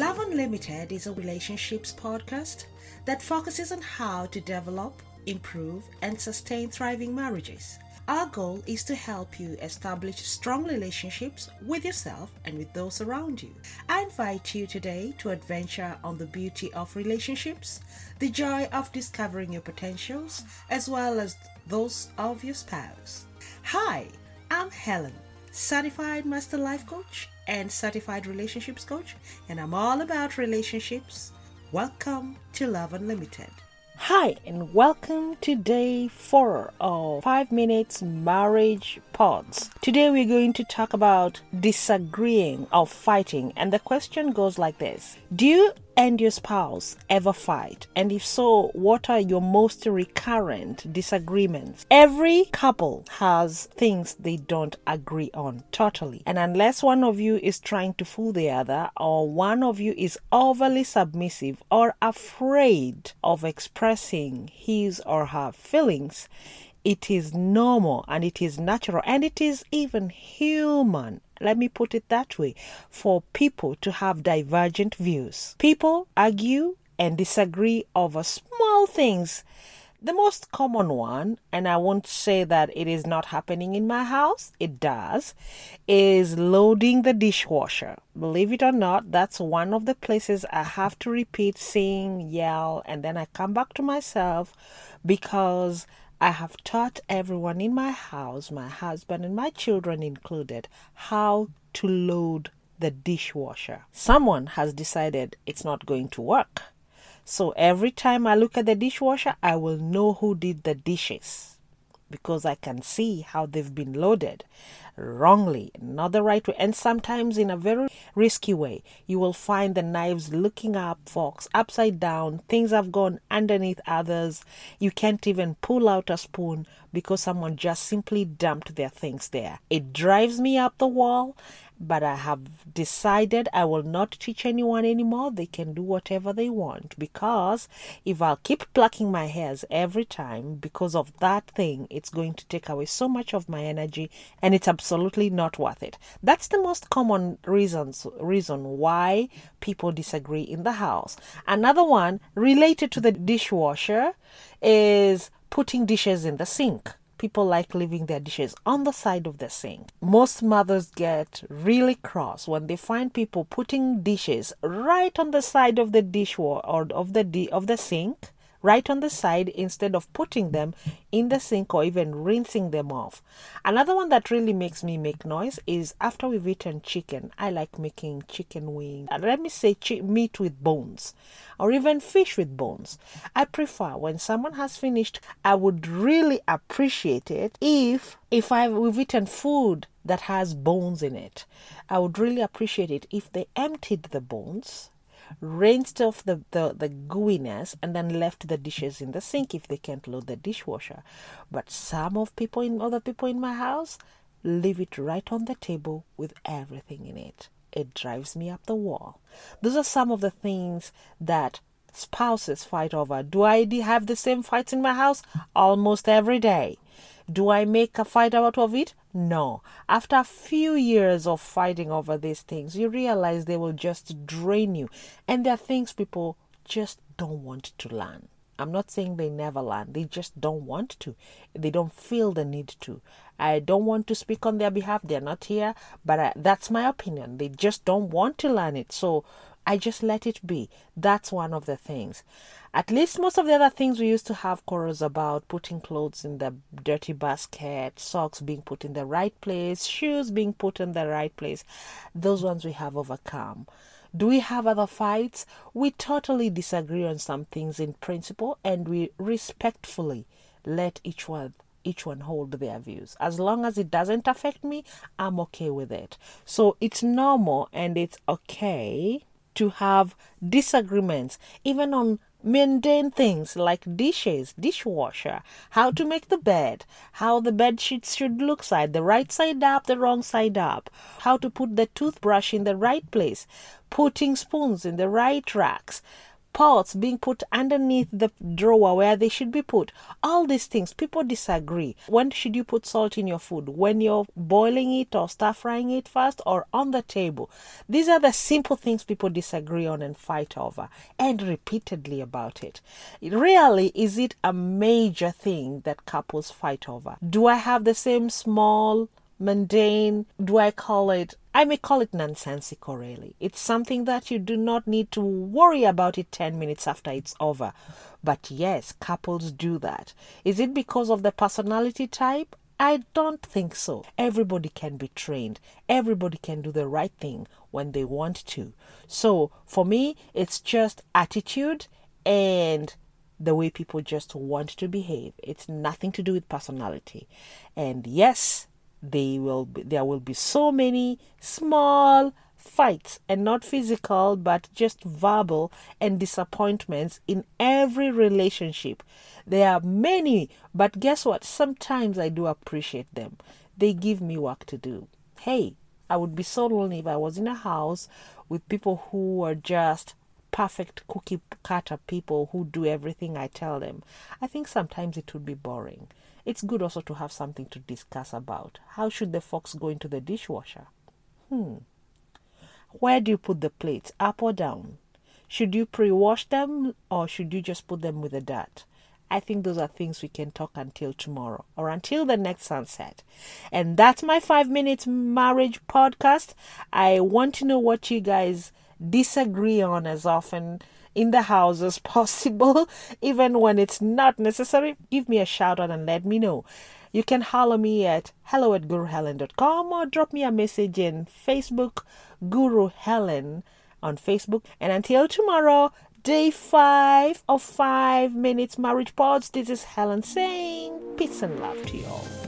Love Unlimited is a relationships podcast that focuses on how to develop, improve, and sustain thriving marriages. Our goal is to help you establish strong relationships with yourself and with those around you. I invite you today to adventure on the beauty of relationships, the joy of discovering your potentials, as well as those of your spouse. Hi, I'm Helen, certified master life coach and certified relationships coach, and I'm all about relationships. Welcome to Love Unlimited. Hi, and welcome to day four of 5 Minutes Marriage Pods. Today we're going to talk about disagreeing or fighting, and the question goes like this Do you and your spouse ever fight? And if so, what are your most recurrent disagreements? Every couple has things they don't agree on totally. And unless one of you is trying to fool the other, or one of you is overly submissive or afraid of expressing his or her feelings, it is normal and it is natural and it is even human let me put it that way, for people to have divergent views. People argue and disagree over small things. The most common one, and I won't say that it is not happening in my house, it does, is loading the dishwasher. Believe it or not, that's one of the places I have to repeat, sing, yell, and then I come back to myself because I have taught everyone in my house, my husband and my children included, how to load the dishwasher. Someone has decided it's not going to work. So every time I look at the dishwasher, I will know who did the dishes because I can see how they've been loaded wrongly, not the right way, and sometimes in a very risky way. You will find the knives looking up, forks upside down, things have gone underneath others. You can't even pull out a spoon because someone just simply dumped their things there. It drives me up the wall but I have decided I will not teach anyone anymore. They can do whatever they want because if I'll keep plucking my hairs every time because of that thing, it's going to take away so much of my energy and it's absolutely not worth it. That's the most common reasons reason why people disagree in the house. Another one related to the dishwasher is putting dishes in the sink people like leaving their dishes on the side of the sink. Most mothers get really cross when they find people putting dishes right on the side of the dishwasher or of the of the sink right on the side instead of putting them in the sink or even rinsing them off. Another one that really makes me make noise is after we've eaten chicken, I like making chicken wings. Let me say chi- meat with bones or even fish with bones. I prefer when someone has finished, I would really appreciate it if if I we've eaten food that has bones in it. I would really appreciate it if they emptied the bones rinsed off the, the, the gooiness, and then left the dishes in the sink if they can't load the dishwasher. But some of people in other people in my house leave it right on the table with everything in it. It drives me up the wall. Those are some of the things that spouses fight over. Do I have the same fights in my house? Almost every day. Do I make a fight out of it? No. After a few years of fighting over these things, you realize they will just drain you. And there are things people just don't want to learn. I'm not saying they never learn, they just don't want to. They don't feel the need to. I don't want to speak on their behalf, they're not here, but I, that's my opinion. They just don't want to learn it. So I just let it be. That's one of the things. At least most of the other things we used to have quarrels about putting clothes in the dirty basket, socks being put in the right place, shoes being put in the right place. Those ones we have overcome. Do we have other fights? We totally disagree on some things in principle and we respectfully let each one each one hold their views. As long as it doesn't affect me, I'm okay with it. So it's normal and it's okay to have disagreements even on mundane things like dishes, dishwasher, how to make the bed, how the bed sheets should look side, the right side up, the wrong side up, how to put the toothbrush in the right place, putting spoons in the right racks, pots being put underneath the drawer where they should be put. All these things, people disagree. When should you put salt in your food? When you're boiling it or stir frying it first or on the table? These are the simple things people disagree on and fight over and repeatedly about it. Really, is it a major thing that couples fight over? Do I have the same small mundane, do I call it? I may call it nonsensical, really. It's something that you do not need to worry about it 10 minutes after it's over. But yes, couples do that. Is it because of the personality type? I don't think so. Everybody can be trained. Everybody can do the right thing when they want to. So for me, it's just attitude and the way people just want to behave. It's nothing to do with personality. And yes, they will be, there will be so many small fights and not physical but just verbal and disappointments in every relationship. There are many but guess what? Sometimes i do appreciate them. They give me work to do. Hey i would be so lonely if i was in a house with people who are just perfect cookie cutter people who do everything i tell them. I think sometimes it would be boring it's good also to have something to discuss about. How should the forks go into the dishwasher? Hmm. Where do you put the plates, up or down? Should you pre wash them or should you just put them with the dirt? I think those are things we can talk until tomorrow or until the next sunset. And that's my five minutes marriage podcast. I want to know what you guys disagree on as often in the house as possible, even when it's not necessary, give me a shout out and let me know. You can holler me at hello at guruhelen.com or drop me a message in Facebook, Guru Helen on Facebook. And until tomorrow, day five of five minutes marriage pods, this is Helen saying peace and love to you all.